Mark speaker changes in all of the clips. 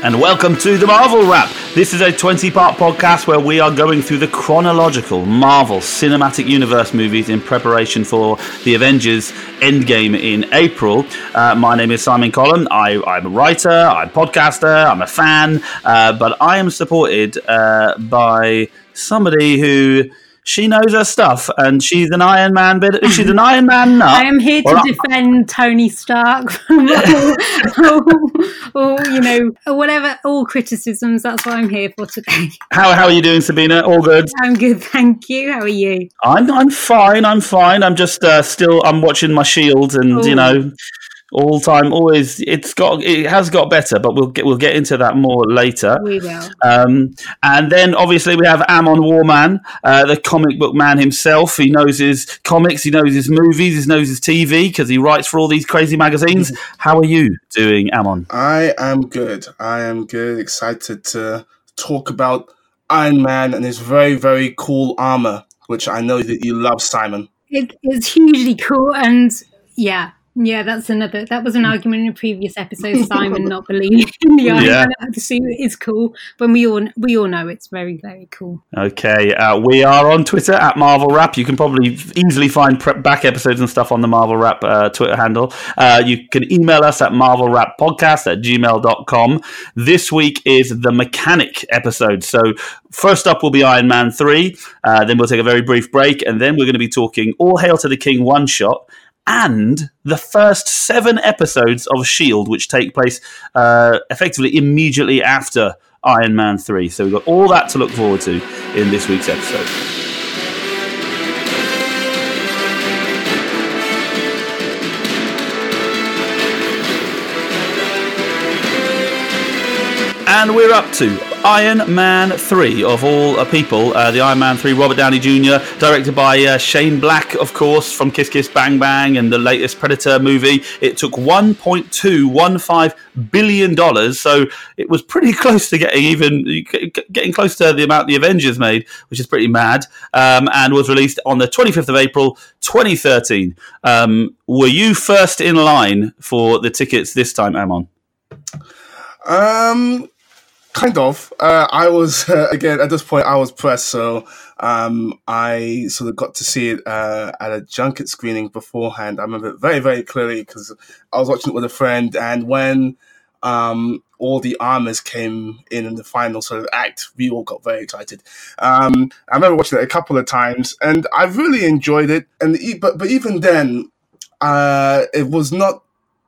Speaker 1: And welcome to the Marvel Wrap. This is a 20 part podcast where we are going through the chronological Marvel Cinematic Universe movies in preparation for the Avengers Endgame in April. Uh, my name is Simon Collin. I, am a writer, I'm a podcaster, I'm a fan, uh, but I am supported uh, by somebody who she knows her stuff, and she's an Iron Man. Bit she's an Iron Man nut.
Speaker 2: I am here to defend Tony Stark from all, all, you know, whatever all criticisms. That's what I'm here for today.
Speaker 1: How how are you doing, Sabina? All good.
Speaker 2: I'm good, thank you. How are you?
Speaker 1: I'm I'm fine. I'm fine. I'm just uh, still I'm watching my Shield, and Ooh. you know all time always it's got it has got better but we'll get we'll get into that more later.
Speaker 2: We will.
Speaker 1: Um, and then obviously we have Amon Warmann uh, the comic book man himself. He knows his comics he knows his movies he knows his tv because he writes for all these crazy magazines. How are you doing amon?
Speaker 3: I am good. I am good. Excited to talk about iron man and his very very cool armor which i know that you love simon.
Speaker 2: It is hugely cool and yeah yeah, that's another. That was an hmm. argument in a previous episode. Simon not believing in the Iron yeah. Man suit is cool, but we all we all know it's very very cool.
Speaker 1: Okay, uh, we are on Twitter at Marvel Wrap. You can probably easily find back episodes and stuff on the Marvel Wrap uh, Twitter handle. Uh, you can email us at Marvel Wrap Podcast at gmail.com. This week is the mechanic episode. So first up will be Iron Man three. Uh, then we'll take a very brief break, and then we're going to be talking All Hail to the King one shot and the first seven episodes of S.H.I.E.L.D., which take place uh, effectively immediately after Iron Man 3. So we've got all that to look forward to in this week's episode. And we're up to Iron Man 3, of all uh, people. Uh, the Iron Man 3, Robert Downey Jr., directed by uh, Shane Black, of course, from Kiss Kiss Bang Bang and the latest Predator movie. It took $1.215 billion, so it was pretty close to getting even getting close to the amount the Avengers made, which is pretty mad, um, and was released on the 25th of April 2013. Um, were you first in line for the tickets this time, Amon?
Speaker 3: Um, kind of. Uh, I was uh, again at this point. I was pressed, so um, I sort of got to see it uh, at a junket screening beforehand. I remember it very, very clearly because I was watching it with a friend, and when um, all the armors came in in the final sort of act, we all got very excited. Um, I remember watching it a couple of times, and I really enjoyed it. And but but even then, uh, it was not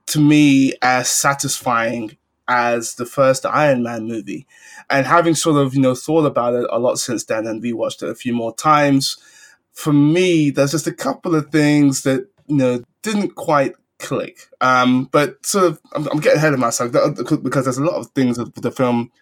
Speaker 3: to me as satisfying as the first Iron Man movie. And having sort of, you know, thought about it a lot since then and rewatched it a few more times, for me, there's just a couple of things that, you know, didn't quite click. Um, but sort of, I'm, I'm, getting ahead of myself because there's a lot of things that the film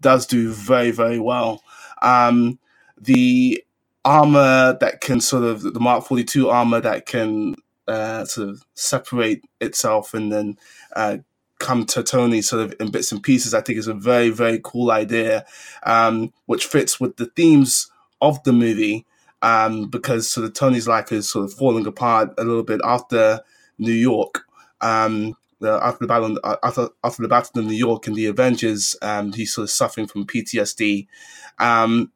Speaker 3: does do very, very well. Um, the armor that can sort of, the Mark 42 armor that can uh, sort of separate itself and then uh, come to Tony sort of in bits and pieces, I think is a very, very cool idea, um, which fits with the themes of the movie. Um, because sort of Tony's life is sort of falling apart a little bit after New York. Um, after the battle, after, after the battle in New York and the Avengers, um, he's sort of suffering from PTSD. Um,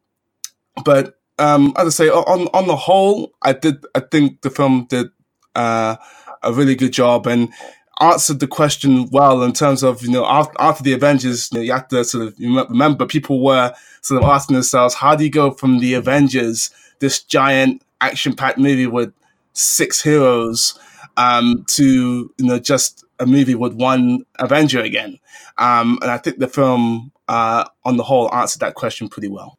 Speaker 3: but um, as I say, on on the whole, I did. I think the film did uh, a really good job, and answered the question well in terms of you know after, after the Avengers, you, know, you have to sort of remember people were sort of asking themselves, how do you go from the Avengers, this giant action-packed movie with six heroes, um, to you know just a movie with one Avenger again? Um, and I think the film, uh, on the whole, answered that question pretty well.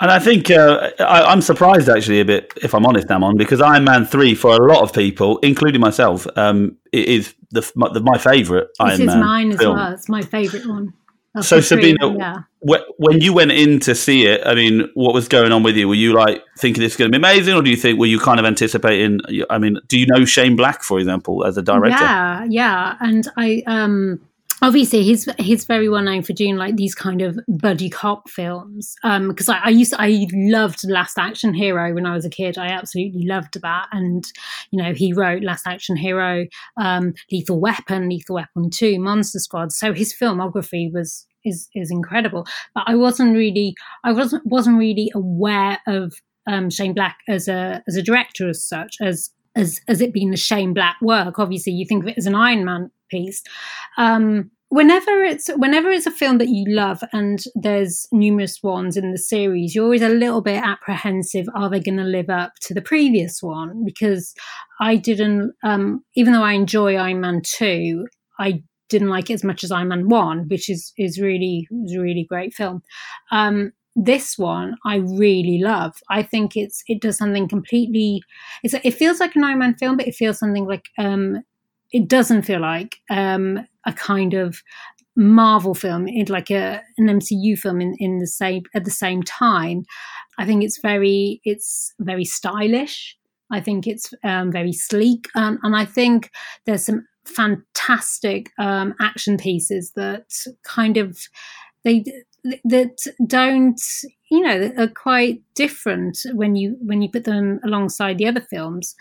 Speaker 1: And I think uh, I, am surprised actually a bit, if I'm honest, Amon, because Iron Man three for a lot of people, including myself, um, is the, my, the, my favorite Iron
Speaker 2: Man.
Speaker 1: This is
Speaker 2: mine
Speaker 1: film.
Speaker 2: as well. It's my favorite one.
Speaker 1: so Sabina, yeah. when you went in to see it, I mean, what was going on with you? Were you like thinking this is going to be amazing, or do you think were you kind of anticipating? I mean, do you know Shane Black, for example, as a director?
Speaker 2: Yeah, yeah, and I um obviously he's he's very well known for doing like these kind of buddy cop films um because I, I, used to, i loved last action hero when i was a kid. I absolutely loved that. And you know he wrote last action hero um lethal weapon lethal weapon 2 monster squad. So his filmography was is is incredible. But i wasn't really i wasn't wasn't really aware of um shane black as a as a director as such as as as it being the Shane Black work. Obviously, you think of it as an Iron Man piece. Um, whenever it's whenever it's a film that you love and there's numerous ones in the series, you're always a little bit apprehensive. Are they going to live up to the previous one? Because I didn't, um, even though I enjoy Iron Man two, I didn't like it as much as Iron Man one, which is is really is really great film. Um, this one I really love. I think it's it does something completely. It's it feels like an Iron Man film, but it feels something like um, it doesn't feel like um, a kind of Marvel film, it like a an MCU film in, in the same at the same time. I think it's very it's very stylish. I think it's um, very sleek, um, and I think there's some fantastic um, action pieces that kind of they that don't you know are quite different when you when you put them alongside the other films.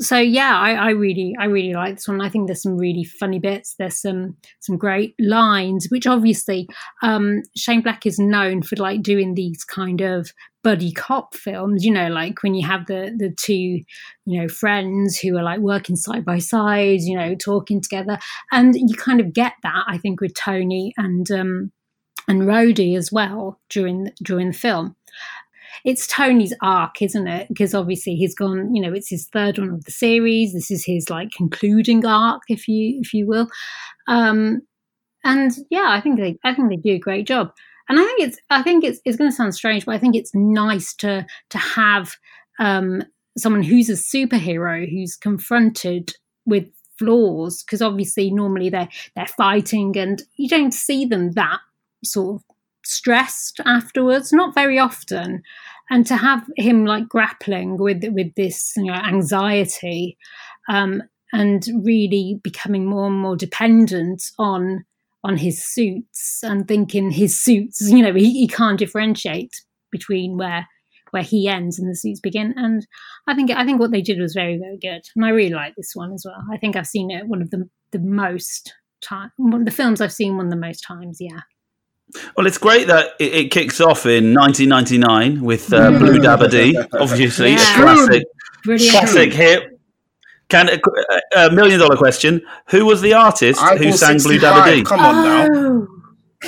Speaker 2: So yeah I, I really i really like this one. I think there's some really funny bits. There's some some great lines which obviously um shane black is known for like doing these kind of buddy cop films you know like when you have the the two you know friends who are like working side by side you know talking together. And you kind of get that i think with tony and um and Rhodey as well during during the film. It's Tony's arc, isn't it? Because obviously he's gone. You know, it's his third one of the series. This is his like concluding arc, if you if you will. Um, and yeah, I think they I think they do a great job. And I think it's I think it's it's going to sound strange, but I think it's nice to to have um, someone who's a superhero who's confronted with flaws because obviously normally they're they're fighting and you don't see them that sort of stressed afterwards, not very often. And to have him like grappling with with this you know, anxiety um, and really becoming more and more dependent on on his suits and thinking his suits, you know, he, he can't differentiate between where where he ends and the suits begin. And I think I think what they did was very very good, and I really like this one as well. I think I've seen it one of the the most time the films I've seen one of the most times. Yeah.
Speaker 1: Well, it's great that it, it kicks off in 1999 with uh, Blue Da Ba Dee, obviously yeah. classic, Brilliant. classic hit. Can a, a, million dollar question: Who was the artist I who sang 65. Blue Da Ba Dee?
Speaker 3: Come on now. Oh.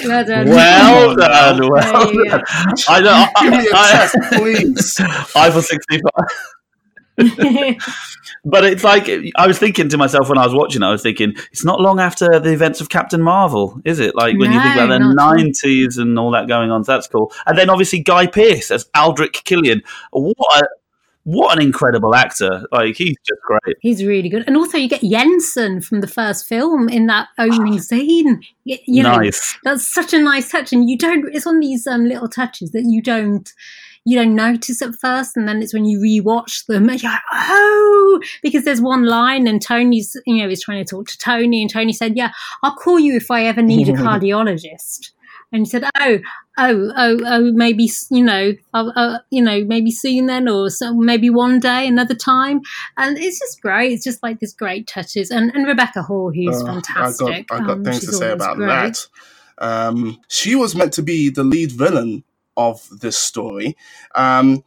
Speaker 1: Well done. Well done. Well done. I know.
Speaker 3: Give me a test, please.
Speaker 1: Eiffel 65. but it's like I was thinking to myself when I was watching I was thinking it's not long after the events of Captain Marvel, is it? Like when no, you think about the nineties and all that going on, so that's cool. And then obviously Guy Pearce as Aldrich Killian. What a what an incredible actor! Like he's just great.
Speaker 2: He's really good, and also you get Yinsen from the first film in that opening scene. You, you know. That's such a nice touch, and you don't. It's on these um, little touches that you don't you don't notice at first, and then it's when you rewatch them, you're like, oh, because there's one line, and Tony's, you know, he's trying to talk to Tony, and Tony said, yeah, I'll call you if I ever need a cardiologist. And he said, "Oh, oh, oh, oh, maybe you know, uh, uh, you know, maybe soon then, or so, maybe one day, another time." And it's just great. It's just like this great touches, and and Rebecca Hall, who's uh, fantastic.
Speaker 3: I got, I got um, things to say about great. that. Um, she was meant to be the lead villain of this story. Um,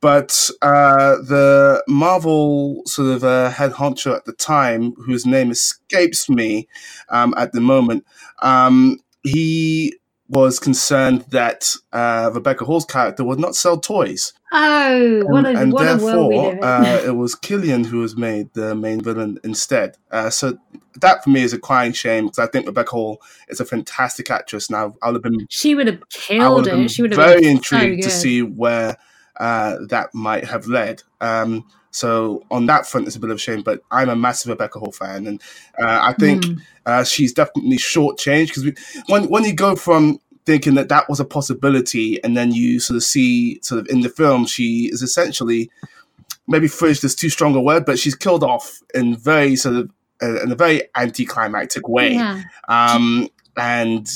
Speaker 3: but uh, the Marvel sort of uh, head honcho at the time, whose name escapes me um, at the moment, um, he was concerned that uh, Rebecca Hall's character would not sell toys.
Speaker 2: Oh, what a, and what therefore,
Speaker 3: uh, it was Killian who was made the main villain instead. Uh, so that for me is a crying shame because I think Rebecca Hall is a fantastic actress. Now I would have been
Speaker 2: she would have killed it. She would have
Speaker 3: very intrigued so to see where uh, that might have led. Um, so on that front, it's a bit of a shame. But I'm a massive Rebecca Hall fan, and uh, I think mm. uh, she's definitely shortchanged because when when you go from thinking that that was a possibility, and then you sort of see sort of in the film she is essentially maybe fridged is too strong a word, but she's killed off in very sort of in a very anticlimactic way.
Speaker 2: Yeah.
Speaker 3: Um, and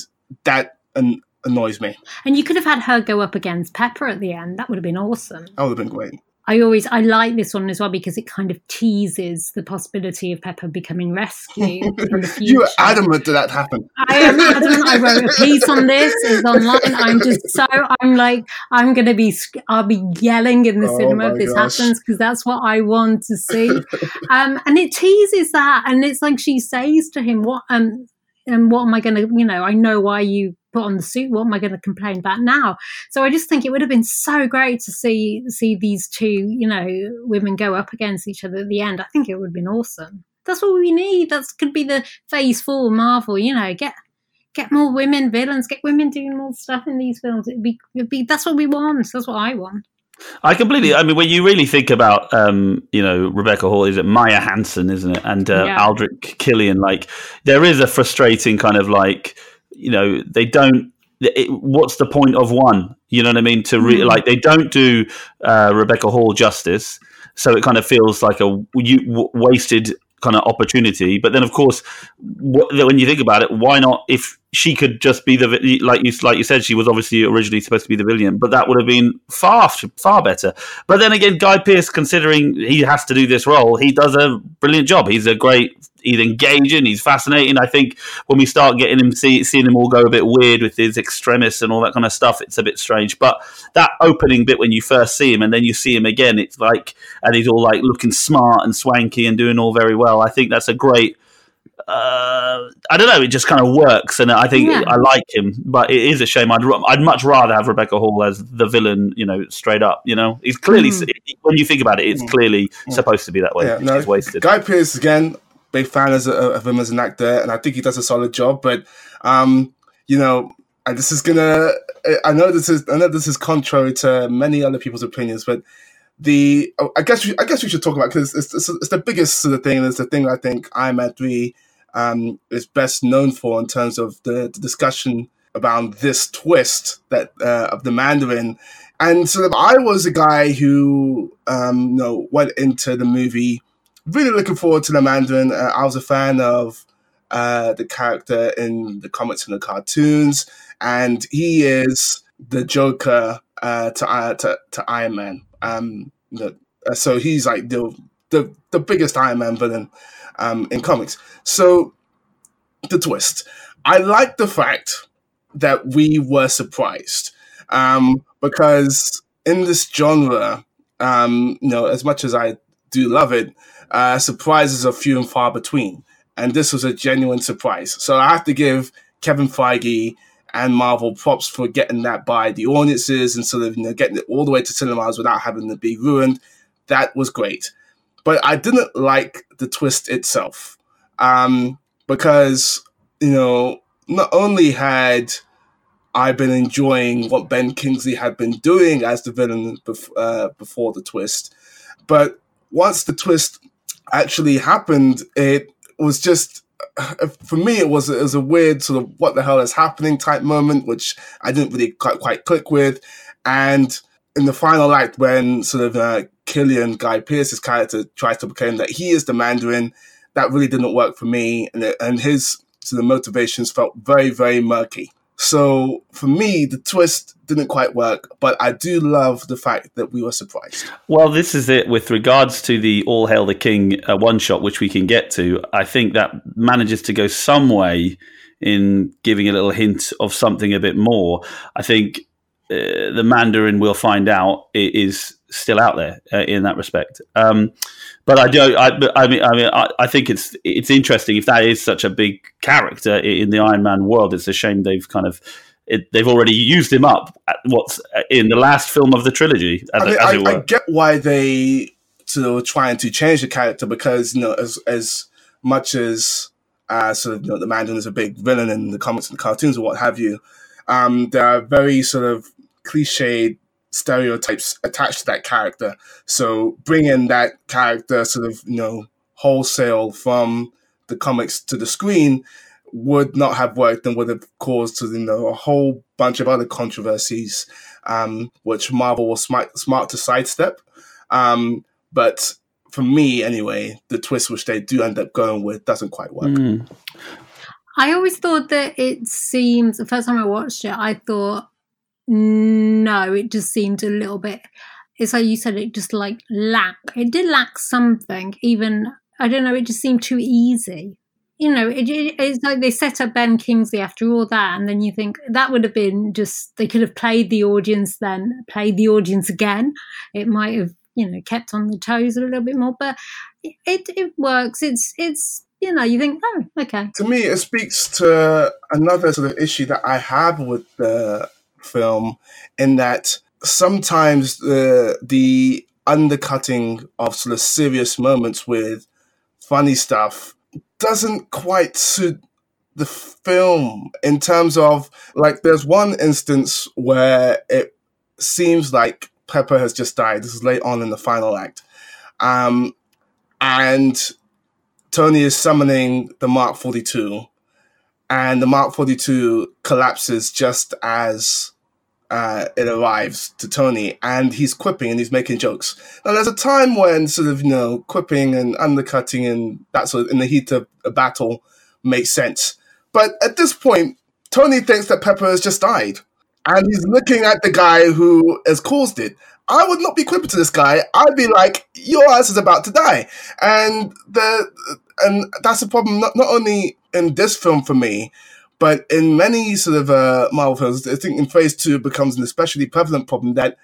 Speaker 3: that an- annoys me.
Speaker 2: And you could have had her go up against Pepper at the end. That would have been awesome.
Speaker 3: That would have been great.
Speaker 2: I always I like this one as well because it kind of teases the possibility of Pepper becoming rescued in the future.
Speaker 3: You were adamant that that happened.
Speaker 2: I am adamant. I wrote a piece on this. It's online. I'm just so. I'm like. I'm gonna be. I'll be yelling in the
Speaker 3: Oh
Speaker 2: cinema if this
Speaker 3: gosh.
Speaker 2: happens because that's what I want to see. um, and it teases that, and it's like she says to him, "What um, and what am I gonna? You know, I know why you put on the suit. What am I gonna complain about now?" So I just think it would have been so great to see see these two, you know, women go up against each other at the end. I think it would have been awesome. That's what we need. That's could be the phase four Marvel. You know, get get more women villains, get women doing more stuff in these films. It'd be, it'd be that's what we want. That's what I want.
Speaker 1: I completely. I mean, when you really think about, um, you know, Rebecca Hall, is it Maya Hansen, isn't it, and uh,
Speaker 2: Yeah.
Speaker 1: Aldrich Killian? Like, there is a frustrating kind of like, you know, they don't. It, what's the point of one? You know what I mean? To re-
Speaker 2: Mm.
Speaker 1: like, they don't do uh, Rebecca Hall justice, so it kind of feels like a you, wasted kind of opportunity. But then, of course, wh- when you think about it, why not? If she could just be the like you like you said, she was obviously originally supposed to be the villain, but that would have been far far better. But then again, Guy Pearce, considering he has to do this role, he does a brilliant job. He's a great. He's engaging. He's fascinating. I think when we start getting him, see, seeing him all go a bit weird with his extremists and all that kind of stuff, it's a bit strange. But that opening bit when you first see him and then you see him again, it's like, and he's all like looking smart and swanky and doing all very well. I think that's a great. Uh, I don't know. It just kind of works, and I think
Speaker 2: Yeah.
Speaker 1: I like him. But it is a shame. I'd I'd much rather have Rebecca Hall as the villain. You know, straight up. You know, he's clearly
Speaker 2: Mm.
Speaker 1: when you think about it, it's clearly supposed to be that way.
Speaker 3: Yeah, no,
Speaker 1: is wasted.
Speaker 3: Guy Pearce again, big fan as a, of him as an actor, and I think he does a solid job. But um, you know, and this is gonna. I know this is. I know this is contrary to many other people's opinions, but the oh, I guess we, I guess we should talk about because it's, it's, it's the biggest sort of thing, and it's the thing I think Iron Man three um, is best known for in terms of the, the discussion about this twist that uh, of the Mandarin. And sort of, I was a guy who, um, you know, went into the movie really looking forward to the Mandarin. Uh, I was a fan of uh, the character in the comics and the cartoons, and he is the Joker uh, to, uh, to to Iron Man. Um, the, uh, so he's like the the the biggest Iron Man villain um, in comics. So the twist, I like the fact that we were surprised um, because in this genre, um, you know, as much as I do love it, uh, surprises are few and far between. And this was a genuine surprise. So I have to give Kevin Feige and Marvel props for getting that by the audiences and sort of you know getting it all the way to cinemas without having to be ruined. That was great. But I didn't like the twist itself um, because you know not only had I been enjoying what Ben Kingsley had been doing as the villain bef- uh, before the twist, but once the twist actually happened, it was just uh, for me it was it was a weird sort of what the hell is happening type moment, which I didn't really quite, quite click with, and in the final act when sort of uh, Killian Guy Pearce's character tries to proclaim that he is the Mandarin, that really didn't work for me, and it, and his sort of motivations felt very very murky. So for me, the twist didn't quite work, but I do love the fact that we were surprised.
Speaker 1: Well, this is it with regards to the All Hail the King uh, one shot, which we can get to. I think that manages to go some way in giving a little hint of something a bit more. I think uh, the Mandarin, we'll find out, is still out there uh, in that respect. Um, but I do. I, I mean, I mean, I, I think it's it's interesting if that is such a big character in the Iron Man world. It's a shame they've kind of. It, they've already used him up. At what's uh, in the last film of the trilogy, as,
Speaker 3: I mean,
Speaker 1: as it were.
Speaker 3: I get why they sort of trying to change the character because you know, as as much as uh, sort of you know, the Mandarin is a big villain in the comics and the cartoons or what have you, um, there are very sort of cliched stereotypes attached to that character. So bringing that character sort of you know wholesale from the comics to the screen would not have worked and would have caused you know a whole bunch of other controversies, um, which Marvel was smart smart to sidestep. Um, but for me anyway, the twist which they do end up going with doesn't quite work.
Speaker 1: Mm.
Speaker 2: I always thought that it seems the first time I watched it, I thought no, it just seemed a little bit. It's like you said, it just like lack. It did lack something. Even I don't know. It just seemed too easy. You know, it, it, it's like they set up Ben Kingsley after all that, and then you think that would have been just they could have played the audience, then played the audience again. It might have you know kept on the toes a little bit more, but it it works. It's it's you know, you think, oh, okay.
Speaker 3: To me, it speaks to another sort of issue that I have with the film, in that sometimes the the undercutting of sort of serious moments with funny stuff doesn't quite suit the film in terms of like there's one instance where it seems like Pepper has just died. This is late on in the final act. Um, and Tony is summoning the Mark 42, and the Mark 42 collapses just as uh, it arrives to Tony, and he's quipping and he's making jokes. Now, there's a time when sort of you know quipping and undercutting and that sort of in the heat of a battle makes sense, but at this point, Tony thinks that Pepper has just died, and he's looking at the guy who has caused it. I would not be quipping to this guy. I'd be like, "Your ass is about to die," and the and that's a problem not not only in this film for me, but in many sort of uh, Marvel films, I think in Phase Two becomes an especially prevalent problem that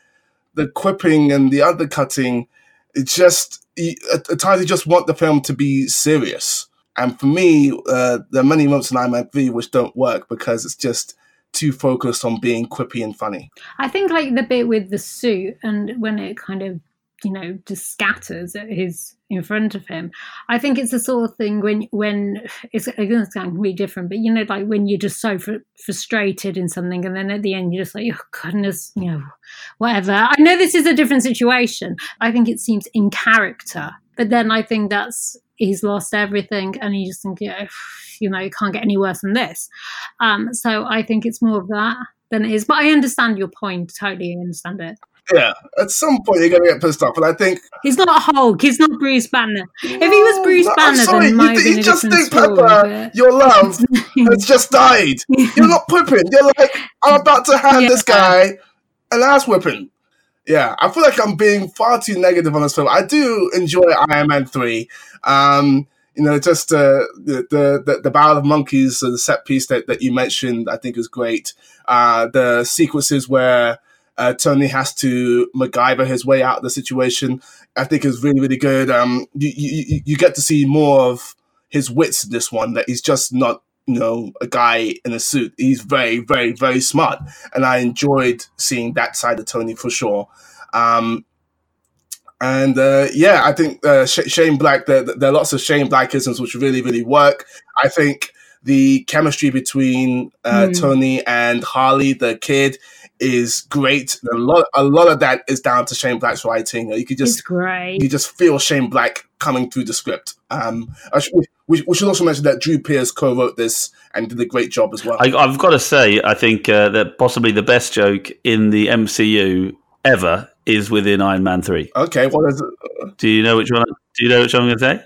Speaker 3: the quipping and the undercutting, it just at, at times you just want the film to be serious. And for me, uh, there are many moments in Iron Man 3 which don't work because it's just too focused on being quippy and funny.
Speaker 2: I think like the bit with the suit and when it kind of you know just scatters at his in front of him. I think it's the sort of thing when when it's, going to really different but you know like when you're just so fr- frustrated in something and then at the end you're just like oh goodness you know whatever. I know this is a different situation. I think it seems in character but then i think that's he's lost everything and you just think yeah, you know it can't get any worse than this. Um so i think it's more of that than it is but i understand your point totally understand it
Speaker 3: yeah, at some point you're going to get pissed off, and I think
Speaker 2: he's not a Hulk. He's not Bruce Banner. No, if he was Bruce no, Banner, sorry, then you, you just think Pepper,
Speaker 3: but... your love has just died. You're not whipping. You're like, I'm about to hand yeah. this guy an ass whipping. Yeah, I feel like I'm being far too negative on this film. I do enjoy Iron Man three. Um, you know, just uh, the, the the Barrel of Monkeys, the set piece that, that you mentioned, I think is great. Uh, the sequences where uh, Tony has to MacGyver his way out of the situation. I think is really really good. Um, you, you you get to see more of his wits in this one. That he's just not you know a guy in a suit. He's very very very smart, and I enjoyed seeing that side of Tony for sure. Um, and uh, yeah, I think uh, Shane Black. There, there are lots of Shane Blackisms which really really work. I think the chemistry between uh, mm. Tony and Harley, the kid, is great. A lot, a lot of that is down to Shane Black's writing. You could just,
Speaker 2: great.
Speaker 3: You just feel Shane Black coming through the script. Um, we, we, should also mention that Drew Pearce co-wrote this and did a great job as well.
Speaker 1: I, have got to say, I think uh, that possibly the best joke in the MCU ever is within Iron Man three.
Speaker 3: Okay, what is
Speaker 1: it? Do you know which one? Do you know which one I'm going to say?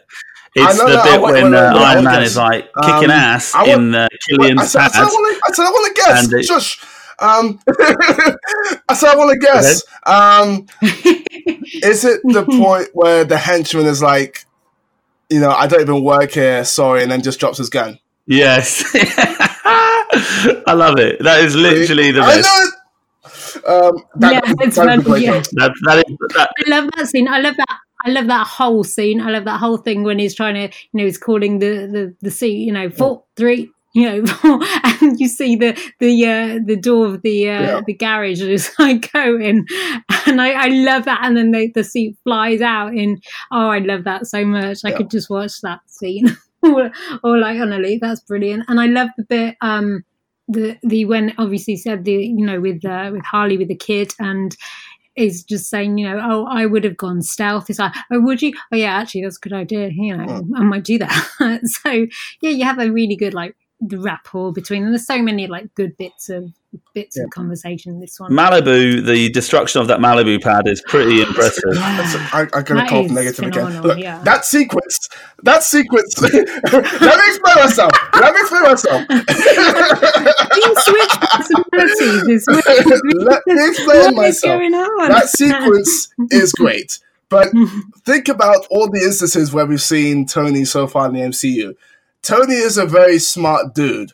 Speaker 1: It's the bit when uh, Iron Man is like kicking um, ass want, in uh, Killian's
Speaker 3: I said, I said, I want to guess. And Shush. Um, so I want to guess. Um, is it the point where the henchman is like, you know, I don't even work here, sorry, and then just drops his gun?
Speaker 1: Yes. I love it. That is literally the best. I know it.
Speaker 2: Um, that, yeah, it's funny, yeah. That, that is, that. I love that scene. I love that. I love that whole scene. I love that whole thing when he's trying to, you know, he's calling the the the seat, you know, four, three, you know, and you see the the uh, the door of the uh, yeah. the garage is like going, and I, I love that. And then the, the seat flies out. In oh, I love that so much. I could just watch that scene, or, or like honestly, that's brilliant. And I love the bit um the the when obviously said the you know with uh, with Harley with the kid and is just saying, you know, oh, I would have gone stealth. It's like, oh, would you? Oh, yeah, actually, that's a good idea. You know, mm. I might do that. so, yeah, you have a really good, like, the rapport between them. There's so many like good bits of bits
Speaker 3: Yeah.
Speaker 2: of conversation in this one.
Speaker 1: Malibu, the destruction of that Malibu pad is pretty impressive.
Speaker 2: Yeah.
Speaker 3: I, I'm going
Speaker 2: That
Speaker 3: to call
Speaker 2: is
Speaker 3: negative again. Look,
Speaker 2: yeah.
Speaker 3: that sequence, that sequence. let me explain myself. Let me explain myself.
Speaker 2: Being switched personalities
Speaker 3: Let me explain
Speaker 2: what is
Speaker 3: myself. That sequence is great, but think about all the instances where we've seen Tony so far in the MCU. Tony is a very smart dude.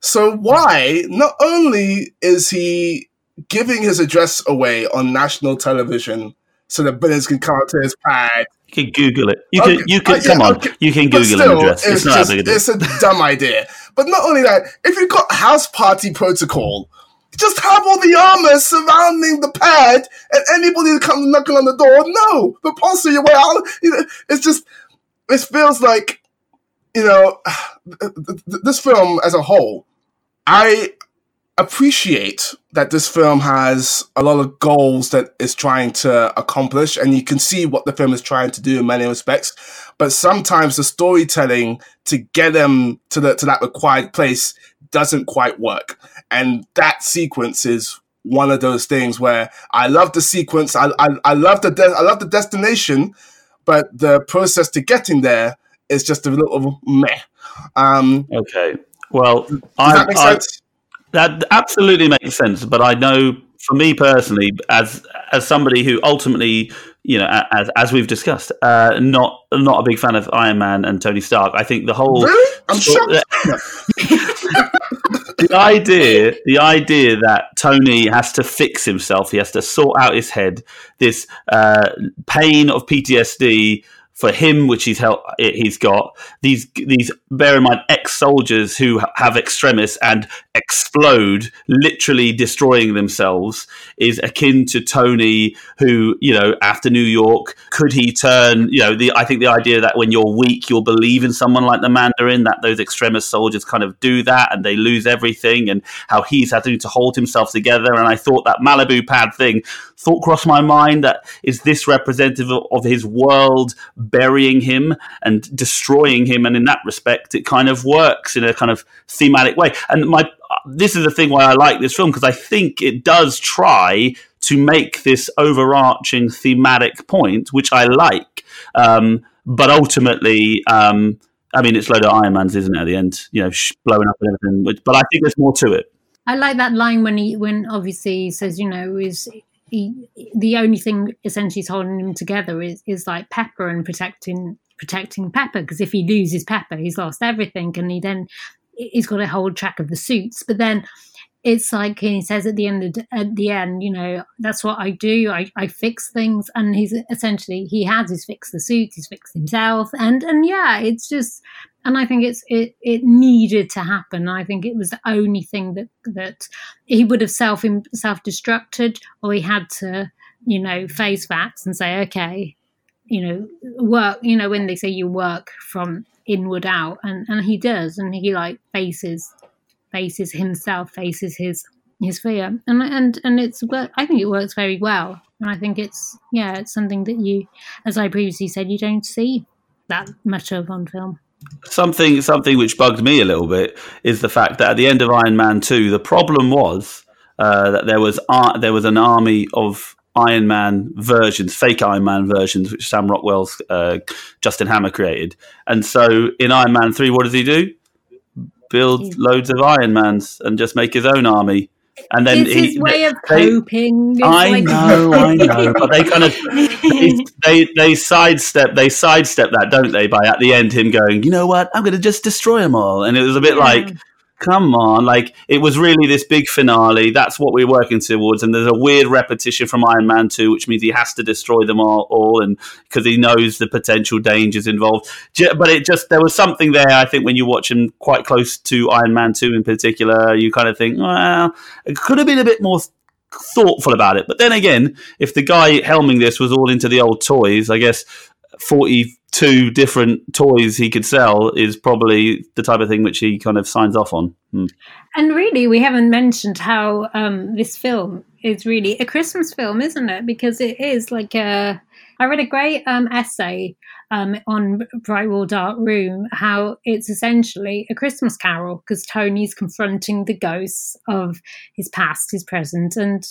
Speaker 3: So why not only is he giving his address away on national television so that billions can come up to his pad?
Speaker 1: You can Google it. You
Speaker 3: Okay,
Speaker 1: can. You can.
Speaker 3: uh, yeah,
Speaker 1: come on.
Speaker 3: okay.
Speaker 1: You can Google
Speaker 3: still,
Speaker 1: an address. It's,
Speaker 3: it's,
Speaker 1: not
Speaker 3: just,
Speaker 1: that big a deal.
Speaker 3: it's a dumb idea. But not only that, if you've got house party protocol, just have all the armor surrounding the pad, and anybody that comes knocking on the door, no, repulsing your way out. It's just, it feels like, you know, this film as a whole, I appreciate that this film has a lot of goals that it's trying to accomplish, and you can see what the film is trying to do in many respects. But sometimes the storytelling to get them to the to that required place doesn't quite work, and that sequence is one of those things where I love the sequence, I I, I love the de- I love the destination, but the process to getting there is just a little meh. Um,
Speaker 1: Okay. Well,
Speaker 3: does
Speaker 1: I,
Speaker 3: that make
Speaker 1: I,
Speaker 3: sense?
Speaker 1: that absolutely makes sense. But I know, for me personally, as as somebody who ultimately, you know, as as we've discussed, uh, not not a big fan of Iron Man and Tony Stark. I think the whole
Speaker 3: Really? I'm shocked.
Speaker 1: the idea the idea that Tony has to fix himself, he has to sort out his head, this uh, pain of PTSD for him, which he's he's got these these bear in mind ex soldiers who have extremis and explode, literally destroying themselves, is akin to Tony, who you know after New York, could he turn? You know, the I think the idea that when you're weak, you'll believe in someone like the Mandarin, that those extremis soldiers kind of do that and they lose everything, and how he's having to hold himself together. And I thought that Malibu pad thing thought crossed my mind that is this representative of his world burying him and destroying him and in that respect it kind of works in a kind of thematic way. And my this is the thing why I like this film because I think it does try to make this overarching thematic point which I like. Um, but ultimately um, I mean it's load of Iron Man's isn't it at the end? You know blowing up and everything but I think there's more to it.
Speaker 2: I like that line when he when obviously he says, you know, is he, the only thing essentially is holding him together is is like Pepper and protecting protecting Pepper because if he loses Pepper, he's lost everything, and he then he's got to hold track of the suits. But then it's like he says at the end at the end, you know, that's what I do. I, I fix things, and he's essentially he has his fixed the suit, he's fixed himself, and and yeah, it's just and I think it's it it needed to happen. I think it was the only thing that that he would have self self destructed, or he had to, you know, face facts and say, okay, you know, work. You know, when they say you work from inward out, and and he does, and he like faces faces himself, faces his his fear, and and and it's I think it works very well, and I think it's yeah, it's something that you, as I previously said, you don't see that much of on film.
Speaker 1: something something which bugged me a little bit is the fact that at the end of Iron Man two, the problem was uh, that there was ar- there was an army of Iron Man versions, fake Iron Man versions, which Sam Rockwell's uh, Justin Hammer created. And so in Iron Man three, what does he do? Build loads of Iron Mans and just make his own army. And then
Speaker 2: it's
Speaker 1: he,
Speaker 2: his way of
Speaker 1: they-
Speaker 2: coping.
Speaker 1: I
Speaker 2: like-
Speaker 1: know, I know, but they kind of they, they they sidestep they sidestep that, don't they? By at the end, him going, you know what, I'm going to just destroy them all, and it was a bit
Speaker 2: Yeah.
Speaker 1: like, come on, like it was really this big finale. That's what we're working towards, and there's a weird repetition from Iron Man two, which means he has to destroy them all, all and because he knows the potential dangers involved. But it just there was something there. I think when you watch him quite close to Iron Man two in particular, you kind of think, well, it could have been a bit more thoughtful about it. But then again, if the guy helming this was all into the old toys, I guess 42 different toys he could sell is probably the type of thing which he kind of signs off on. Hmm.
Speaker 2: And really, we haven't mentioned how um, this film is really a Christmas film, isn't it? Because it is like a. I read a great um, essay um, on Bright Wall Dark Room how it's essentially a Christmas carol because Tony's confronting the ghosts of his past, his present, and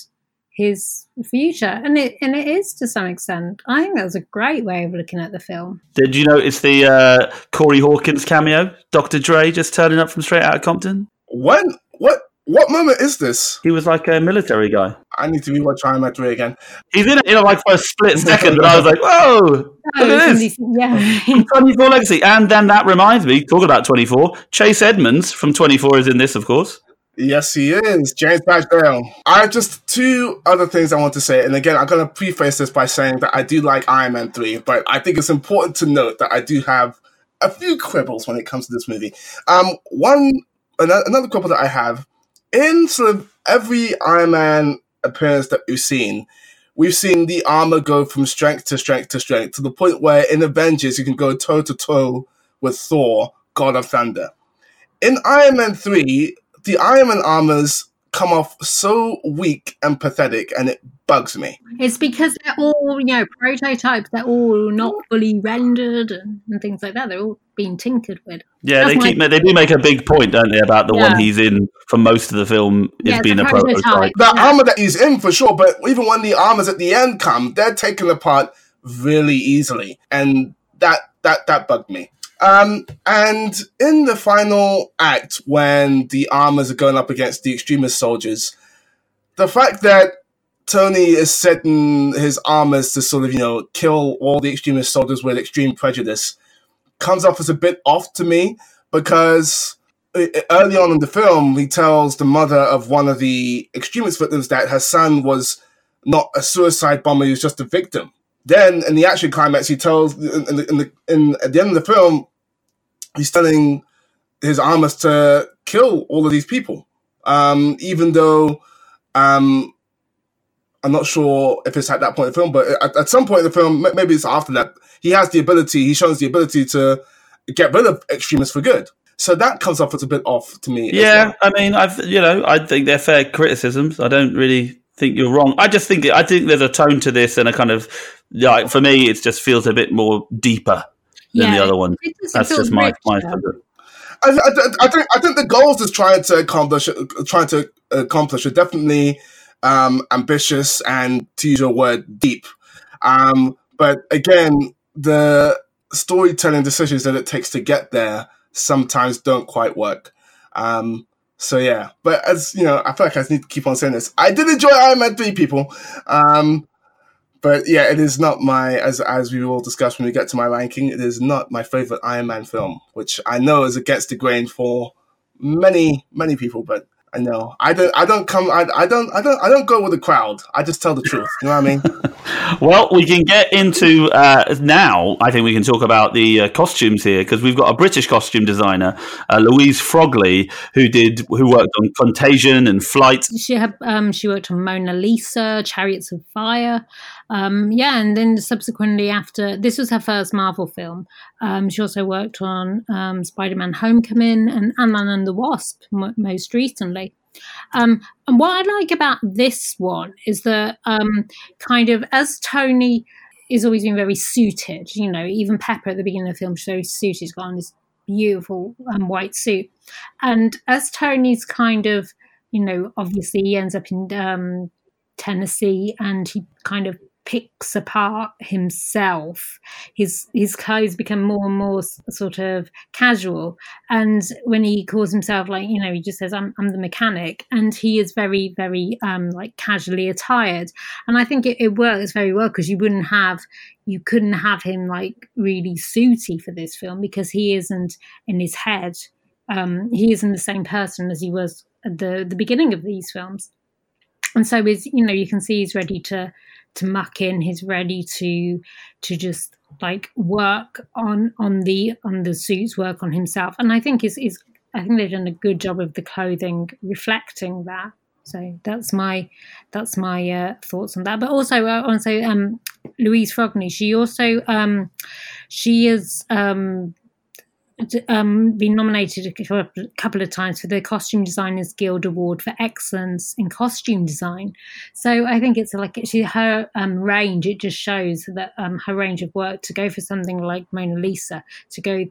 Speaker 2: his future, and it and it is to some extent. I think that was a great way of looking at the film.
Speaker 1: Did you notice the uh, Corey Hawkins cameo? Dr. Dre just turning up from straight out of Compton.
Speaker 3: When what what moment is this?
Speaker 1: He was like a military guy.
Speaker 3: I need to rewatch Iron Man 3 again.
Speaker 1: He's in it, you know, like for a split second, and I was like, whoa, look at this.
Speaker 2: Yeah.
Speaker 1: 24 Legacy. And then that reminds me, talking about 24, Chase Edmunds from 24 is in this, of course.
Speaker 3: Yes, he is. James Badge I have just two other things I want to say. And again, I'm going to preface this by saying that I do like Iron Man 3, but I think it's important to note that I do have a few quibbles when it comes to this movie. Um, one, another quibble that I have in sort of every Iron Man appearance that we've seen, we've seen the armor go from strength to strength to strength to the point where in Avengers you can go toe to toe with Thor, God of Thunder. In Iron Man 3, the Iron Man armors come off so weak and pathetic and it bugs me.
Speaker 2: It's because they're all, you know, prototypes, they're all not fully rendered and, and things like that. They're all being tinkered with.
Speaker 1: Yeah, That's they keep they do make a big point, don't they, about the yeah. one he's in for most of the film is yeah, being a prototype. prototype.
Speaker 3: The yeah. armor that he's in for sure, but even when the armors at the end come, they're taken apart really easily. And that that that bugged me. Um, and in the final act, when the armors are going up against the extremis soldiers, the fact that Tony is setting his armors to sort of, you know, kill all the extremis soldiers with extreme prejudice comes off as a bit off to me because early on in the film, he tells the mother of one of the extremist victims that her son was not a suicide bomber, he was just a victim. Then in the action climax, he tells in, the, in, the, in at the end of the film, he's telling his armors to kill all of these people, um, even though um, I'm not sure if it's at that point in the film, but at, at, some point in the film, maybe it's after that, he has the ability, he shows the ability to get rid of extremists for good. So that comes off as a bit off to me.
Speaker 1: Yeah, well. I mean, I've you know, I think they're fair criticisms. I don't really think you're wrong. I just think I think there's a tone to this and a kind of like for me, it just feels a bit more deeper than yeah, the other one. That's just my my.
Speaker 3: I, I, I, think I think the goals is trying to accomplish trying to accomplish are definitely um, ambitious and to use your word deep. Um, but again, the storytelling decisions that it takes to get there sometimes don't quite work. Um, so yeah, but as you know, I feel like I need to keep on saying this. I did enjoy Iron Man three, people. Um, but yeah, it is not my as as we will discuss when we get to my ranking. It is not my favorite Iron Man film, which I know is against the grain for many many people. But I know. I don't. I don't come. I, I don't. I don't. I don't go with the crowd. I just tell the truth. You know what I
Speaker 1: mean? well, we can get into uh, now. I think we can talk about the uh, costumes here because we've got a British costume designer, uh, Louise Frogley, who did who worked on Contagion and Flight.
Speaker 2: She had. Um, she worked on Mona Lisa, Chariots of Fire. Um, yeah, and then subsequently after this was her first Marvel film. Um, she also worked on um, Spider-Man: Homecoming and Ant-Man and the Wasp m- most recently. Um, and what I like about this one is that um, kind of as Tony is always been very suited, you know, even Pepper at the beginning of the film, she's very suited. She's got on this beautiful um, white suit. And as Tony's kind of, you know, obviously he ends up in um, Tennessee and he kind of picks apart himself. His his clothes become more and more sort of casual, and when he calls himself like you know he just says I'm I'm the mechanic, and he is very very um, like casually attired, and I think it, it works very well because you wouldn't have you couldn't have him like really suity for this film because he isn't in his head. Um, he isn't the same person as he was at the the beginning of these films and so is you know you can see he's ready to to muck in. He's ready to to just like work on on the on the suits, work on himself. And I think is is I think they've done a good job of the clothing reflecting that. So that's my that's my uh, thoughts on that. But also, uh, also um, Louise Frogley. She also um, she is um, um, been nominated a couple of times for the Costume Designers Guild Award for Excellence in Costume Design. So I think it's like she, her um, range. It just shows that um, her range of work to go for something like Mona Lisa, to go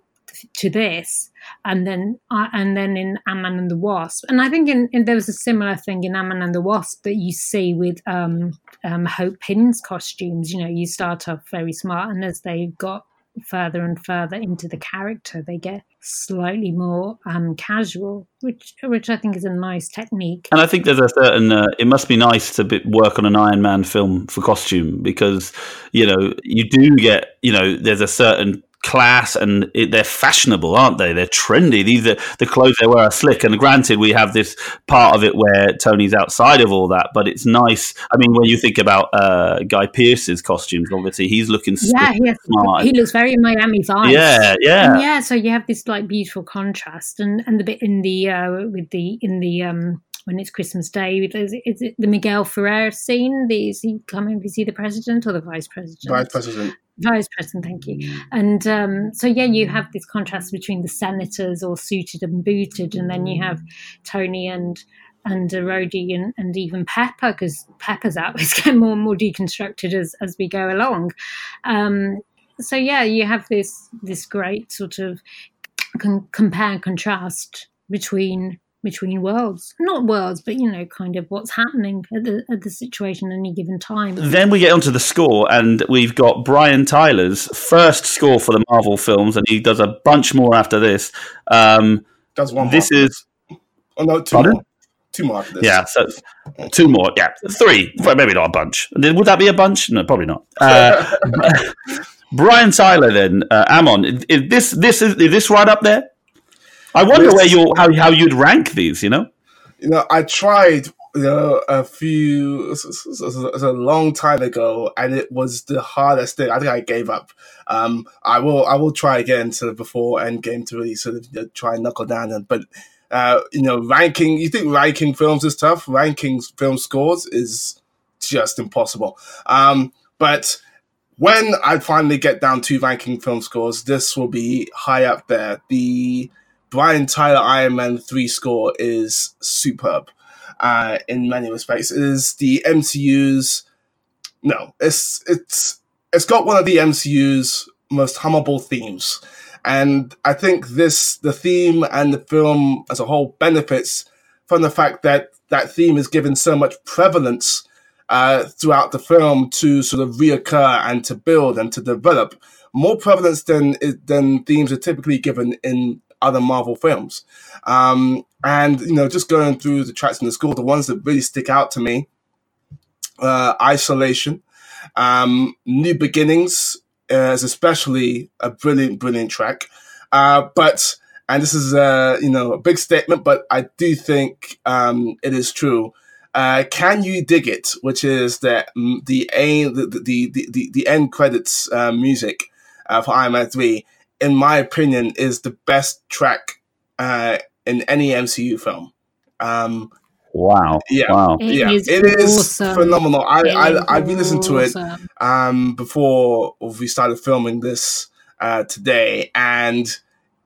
Speaker 2: to this, and then uh, and then in Ant-Man and the Wasp. And I think in, in, there was a similar thing in Ant-Man and the Wasp that you see with um, um, Hope Pym's costumes. You know, you start off very smart, and as they got further and further into the character, they get slightly more um, casual, which which I think is a nice technique.
Speaker 1: And I think there's a certain. Uh, it must be nice to be, work on an Iron Man film for costume because you know you do get you know there's a certain class and it, they're fashionable, aren't they? They're trendy. These are the clothes they wear are slick. And granted, we have this part of it where Tony's outside of all that, but it's nice. I mean, when you think about uh, Guy Pearce's costumes, obviously he's looking
Speaker 2: yeah, he, has, smart. he looks very Miami Vice.
Speaker 1: Yeah, yeah,
Speaker 2: and yeah. So you have this like beautiful contrast, and and the bit in the uh, with the in the um when it's Christmas Day. Is it, is it the Miguel Ferrer scene? The, is he coming? Is he the president or the vice president?
Speaker 3: Vice president.
Speaker 2: Vice President, thank you. Mm. And um, so, yeah, you have this contrast between the senators all suited and booted, and then you have Tony and and Rhodey and, and even Pepper, because Pepper's outfits get more and more deconstructed as, as we go along. Um, so, yeah, you have this this great sort of con- compare and contrast between between worlds. Not worlds but you know kind of what's happening at the, at the situation at any given time.
Speaker 1: Then we get onto the score and we've got brian tyler's first score for the marvel films and he does a bunch more after this. Um,
Speaker 3: does one
Speaker 1: this is
Speaker 3: oh no two more. Two more after this.
Speaker 1: Yeah so two more yeah three. Well, maybe not a bunch. Would that be a bunch? No probably not. Uh, brian tyler then uh, amon is this this is, is this right up there I wonder where you how how you'd rank these. You know.
Speaker 3: You know, I tried. You know, a few a long time ago, and it was the hardest thing. I think I gave up. Um, I will I will try again sort of before Endgame to really sort of you know, try and knuckle down. And but uh, you know, ranking. You think ranking films is tough? Ranking film scores is just impossible. Um, but when I finally get down to ranking film scores, this will be high up there. The Brian Tyler Iron Man 3 score is superb uh, in many respects. It is the MCU's no, it's it's it's got one of the MCU's most hummable themes. And I think this the theme and the film as a whole benefits from the fact that that theme is given so much prevalence uh, throughout the film to sort of reoccur and to build and to develop more prevalence than than themes are typically given in other Marvel films. Um, and, you know, just going through the tracks in the score, the ones that really stick out to me uh, Isolation, um, New Beginnings uh, is especially a brilliant, brilliant track. Uh, but, and this is, uh, you know, a big statement, but I do think um, it is true. Uh, Can You Dig It, which is the the the the the, the end credits uh, music uh, for Iron Man three, in my opinion, is the best track uh, in any MCU film. Um,
Speaker 1: wow!
Speaker 3: Yeah,
Speaker 1: wow!
Speaker 2: It
Speaker 3: yeah,
Speaker 2: is
Speaker 3: it is
Speaker 2: awesome.
Speaker 3: phenomenal. I
Speaker 2: It
Speaker 3: I
Speaker 2: is
Speaker 3: I've been listening to it um, before we started filming this uh, today, and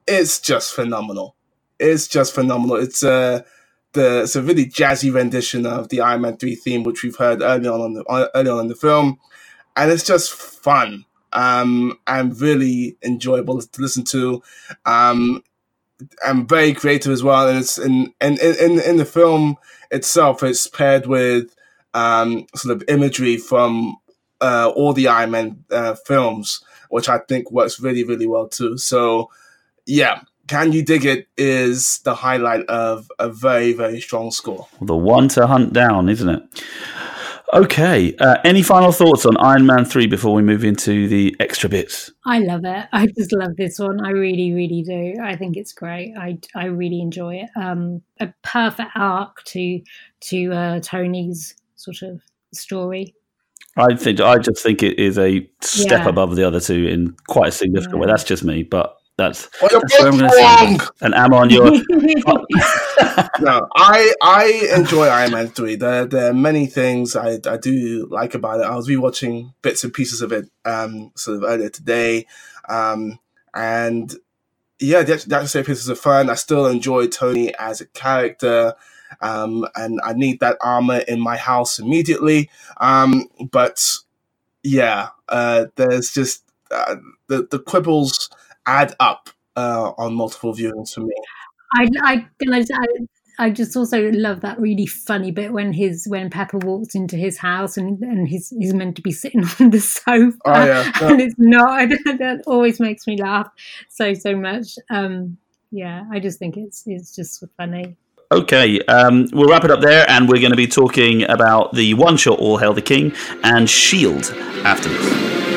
Speaker 3: it's just phenomenal. It's just phenomenal. It's a the it's a really jazzy rendition of the Iron Man three theme, which we've heard early on on the early on in the film, and it's just fun um, and really enjoyable to listen to. Um, and very creative as well. And it's in in, in, in the film itself, it's paired with um, sort of imagery from uh, all the Iron Man uh, films, which I think works really, really well too. So, yeah, Can You Dig It is the highlight of a very, very strong score.
Speaker 1: The one to hunt down, isn't it? Okay. Uh, any final thoughts on Iron Man 3 before we move into the extra bits?
Speaker 2: I love it. I just love this one. I really, really do. I think it's great. I, I really enjoy it. Um, a perfect arc to to uh, Tony's sort of story.
Speaker 1: I think I just think it is a step
Speaker 2: Yeah.
Speaker 1: above the other two in quite a significant way. That's just me, but that's,
Speaker 3: Well, you're
Speaker 1: that's where I'm
Speaker 3: both
Speaker 1: gonna say it.
Speaker 3: wrong!
Speaker 1: And Amon, you're
Speaker 3: no, I I enjoy Iron Man three. There there are many things I, I do like about it. I was rewatching bits and pieces of it um sort of earlier today, um and yeah, the, the action pieces are fun. I still enjoy Tony as a character. Um, and I need that armor in my house immediately. Um, but yeah, uh, there's just uh, the the quibbles add up uh, on multiple viewings for me.
Speaker 2: I I, I I just also love that really funny bit when his when Pepper walks into his house and and he's he's meant to be sitting on the sofa
Speaker 3: oh, yeah.
Speaker 2: and it's not. that always makes me laugh so so much. Um, yeah, I just think it's it's just funny.
Speaker 1: Okay, um, we'll wrap it up there, and we're going to be talking about the one shot All Hail the King and Shield after this.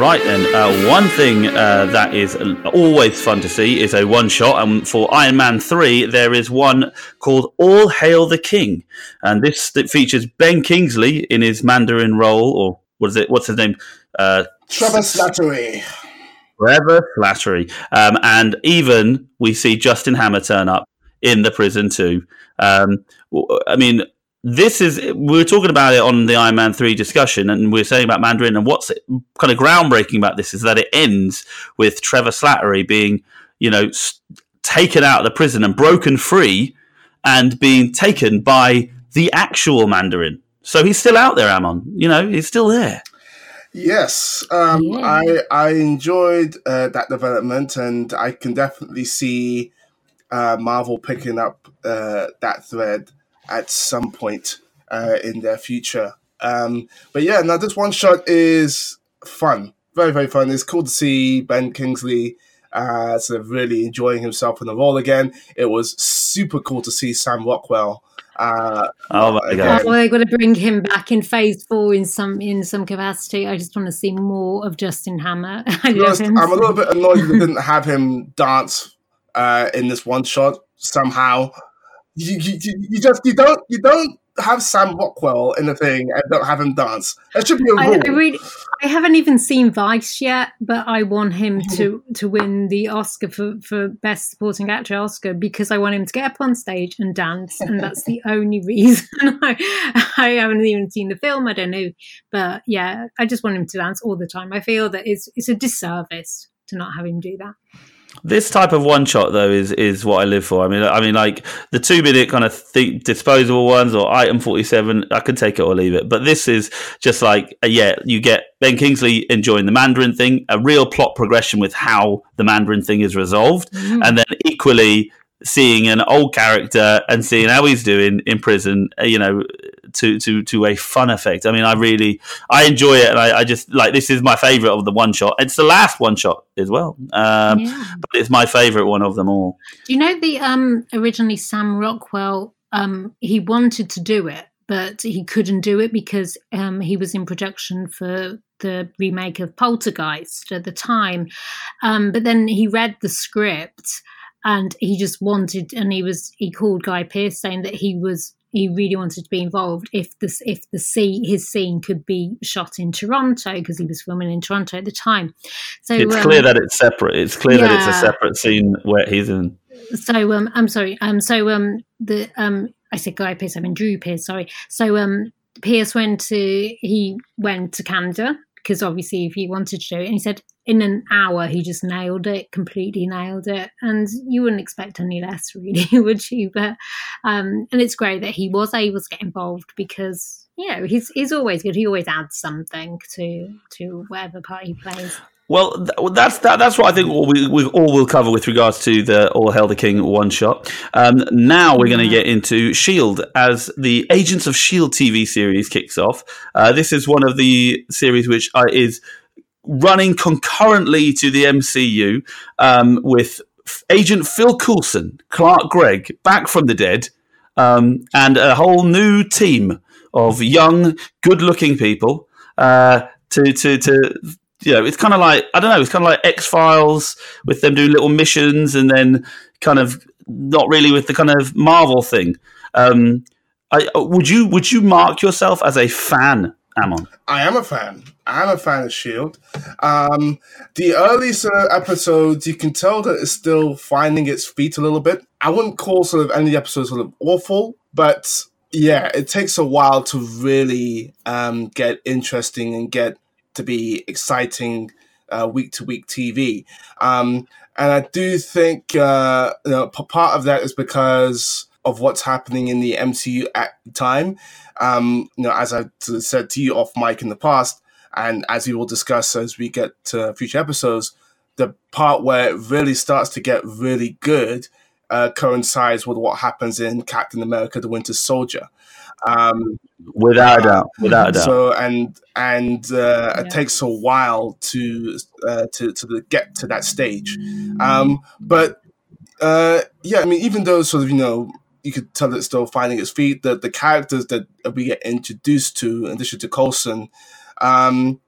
Speaker 1: Right then, uh, one thing uh, that is always fun to see is a one shot, and for Iron Man three, there is one called "All Hail the King," and this that features Ben Kingsley in his Mandarin role, or what is it? What's his name?
Speaker 3: Uh, Trevor Slattery.
Speaker 1: Trevor Slattery, um, and even we see Justin Hammer turn up in the prison too. Um, I mean, this is we were talking about it on the Iron Man three discussion, and we are saying about Mandarin. And what's kind of groundbreaking about this is that it ends with Trevor Slattery being, you know, taken out of the prison and broken free, and being taken by the actual Mandarin. So he's still out there, Amon. You know, he's still there.
Speaker 3: Yes, um, yeah. I I enjoyed uh, that development, and I can definitely see uh, Marvel picking up uh, that thread at some point uh, in their future. Um, but yeah, now this one shot is fun, very very fun. It's cool to see Ben Kingsley uh, sort of really enjoying himself in the role again. It was super cool to see Sam Rockwell. Uh,
Speaker 1: oh my god!
Speaker 2: Oh, they're going to bring him back in Phase Four in some in some capacity. I just want to see more of Justin Hammer. I
Speaker 3: love him. I'm a little bit annoyed they didn't have him dance uh, in this one shot somehow you, you, you just you don't you don't have Sam Rockwell in the thing and don't have him dance. That should be a rule. I,
Speaker 2: I, really, I haven't even seen Vice yet, but I want him mm-hmm. to to win the Oscar for, for Best Supporting Actor Oscar because I want him to get up on stage and dance, and that's the only reason. I, I haven't even seen the film. I don't know, but yeah, I just want him to dance all the time. I feel that it's it's a disservice to not have him do that.
Speaker 1: This type of one shot though is is what I live for. I mean, I mean, like the two minute kind of th- disposable ones or item forty seven. I can take it or leave it, but this is just like uh, yeah, you get Ben Kingsley enjoying the Mandarin thing, a real plot progression with how the Mandarin thing is resolved, mm. and then equally seeing an old character and seeing how he's doing in prison. Uh, you know, to to to a fun effect. I mean, I really I enjoy it, and I, I just like this is my favorite of the one shot. It's the last one shot as well, um, yeah. but it's my favorite one of them all.
Speaker 2: Do you know the um, originally Sam Rockwell? Um, he wanted to do it, but he couldn't do it because um, he was in production for the remake of Poltergeist at the time. Um, but then he read the script and he just wanted and he was he called guy pearce saying that he was he really wanted to be involved if this if the scene his scene could be shot in Toronto because he was filming in Toronto at the time.
Speaker 1: So it's um, clear that it's separate. It's clear yeah. that it's a separate scene where he's in.
Speaker 2: So um, I'm sorry. Um, so um, the um, I said Guy Pearce. I mean Drew Pearce. Sorry. So um, Pearce went to he went to Canada because obviously if he wanted to do it, and he said in an hour he just nailed it completely nailed it and you wouldn't expect any less really would you? But um and it's great that he was able to get involved because you know he's he's always good. He always adds something to to whatever part he plays
Speaker 1: well, that's that, that's what I think we, we all will cover with regards to the All Hail the King one shot. Um, now we're going to get into Shield as the Agents of Shield TV series kicks off. Uh, this is one of the series which uh, is running concurrently to the MCU um, with Agent Phil Coulson, Clark Gregg, back from the dead, um, and a whole new team of young, good-looking people uh, to to to. You know, it's kind of like I don't know. It's kind of like X Files with them doing little missions, and then kind of not really with the kind of Marvel thing. Um, I, would you would you mark yourself as a fan Amon?
Speaker 3: I am a fan. I am a fan of Shield. Um, the early sort of episodes, you can tell that it's still finding its feet a little bit. I wouldn't call sort of any episodes sort of awful, but yeah, it takes a while to really um, get interesting and get to be exciting week to week TV. Um, and I do think uh, you know, part of that is because of what's happening in the MCU at the time. Um, you know, as I said to you off mic in the past, and as we will discuss as we get to future episodes, the part where it really starts to get really good uh, coincides with what happens in Captain America: The Winter Soldier.
Speaker 1: Um, without a doubt, without a doubt.
Speaker 3: So and and uh, yeah. it takes a while to uh, to to get to that stage. Um, but uh, yeah, I mean, even though sort of you know you could tell it's still finding its feet. The the characters that we get introduced to, in addition to Coulson, um,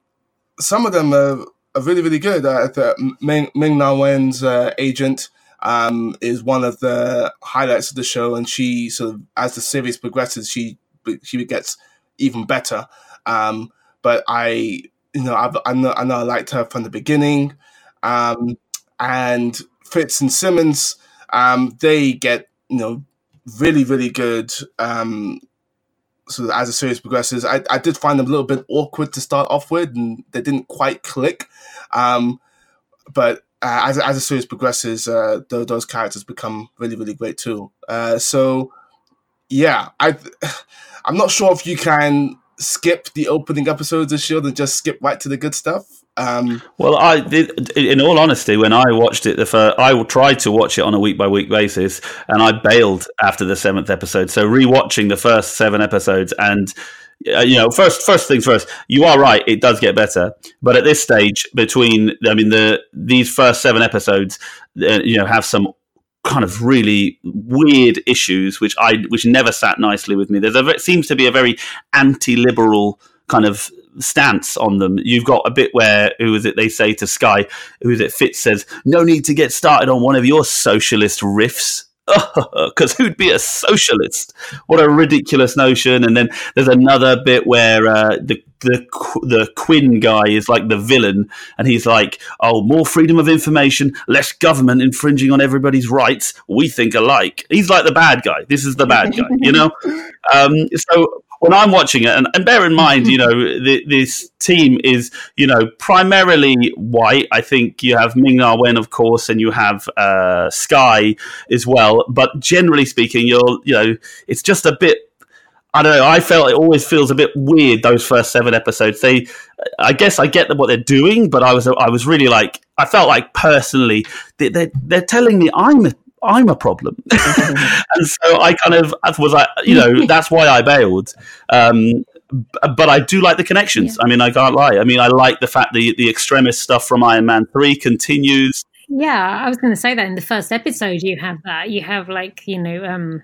Speaker 3: some of them are, are really really good. Uh, Ming, Ming Na Wen's uh, agent um, is one of the highlights of the show, and she sort of as the series progresses, she she gets even better. Um, but I, you know, I've, I know I know I liked her from the beginning, um, and Fitz and Simmons, um, they get you know really, really good. Um, so as the series progresses, I, I did find them a little bit awkward to start off with, and they didn't quite click. Um, but uh, as as the series progresses, uh, th- those characters become really, really great too. Uh, so yeah, I I'm not sure if you can skip the opening episodes of Shield and just skip right to the good stuff. Um,
Speaker 1: well, I in all honesty, when I watched it, the first, I tried to watch it on a week by week basis, and I bailed after the seventh episode. So rewatching the first seven episodes, and uh, you know, first first things first, you are right; it does get better. But at this stage, between I mean the these first seven episodes, uh, you know, have some kind of really weird issues which I which never sat nicely with me. There's a it seems to be a very anti-liberal kind of stance on them. You've got a bit where who is it they say to Skye, who is it Fitz says, No need to get started on one of your socialist riffs. Because who'd be a socialist? What a ridiculous notion! And then there's another bit where uh, the the the Quinn guy is like the villain, and he's like, "Oh, more freedom of information, less government infringing on everybody's rights. We think alike." He's like the bad guy. This is the bad guy, you know. Um, so when I'm watching it, and, and bear in mind, you know, the, this team is, you know, primarily white. I think you have Ming Na Wen, of course, and you have uh, Skye as well. But generally speaking, you're, you know, it's just a bit I don't know. I felt it always feels a bit weird those first seven episodes. They, I guess, I get what they're doing, but I was, I was really like, I felt like personally, they, they're, they're telling me I'm a I'm a problem. and so I kind of was like, you know, that's why I bailed. Um, but I do like the connections. Yeah. I mean, I can't lie. I mean, I like the fact that the extremis stuff from Iron Man 3 continues.
Speaker 2: Yeah, I was going to say that in the first episode, you have that. You have like, you know, um,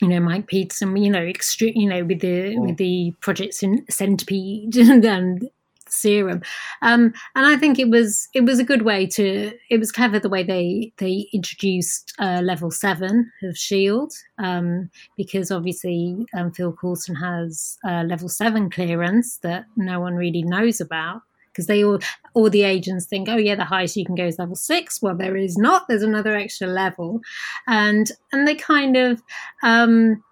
Speaker 2: you know Mike Peterson, you know, extreme, you know, with the mm. with the Project Centipede and serum um, and i think it was it was a good way to it was clever the way they they introduced uh, level seven of shield um, because obviously um, phil coulson has uh, level seven clearance that no one really knows about because they all all the agents think oh yeah the highest you can go is level six. Well there is not. There's another extra level. And and they kind of um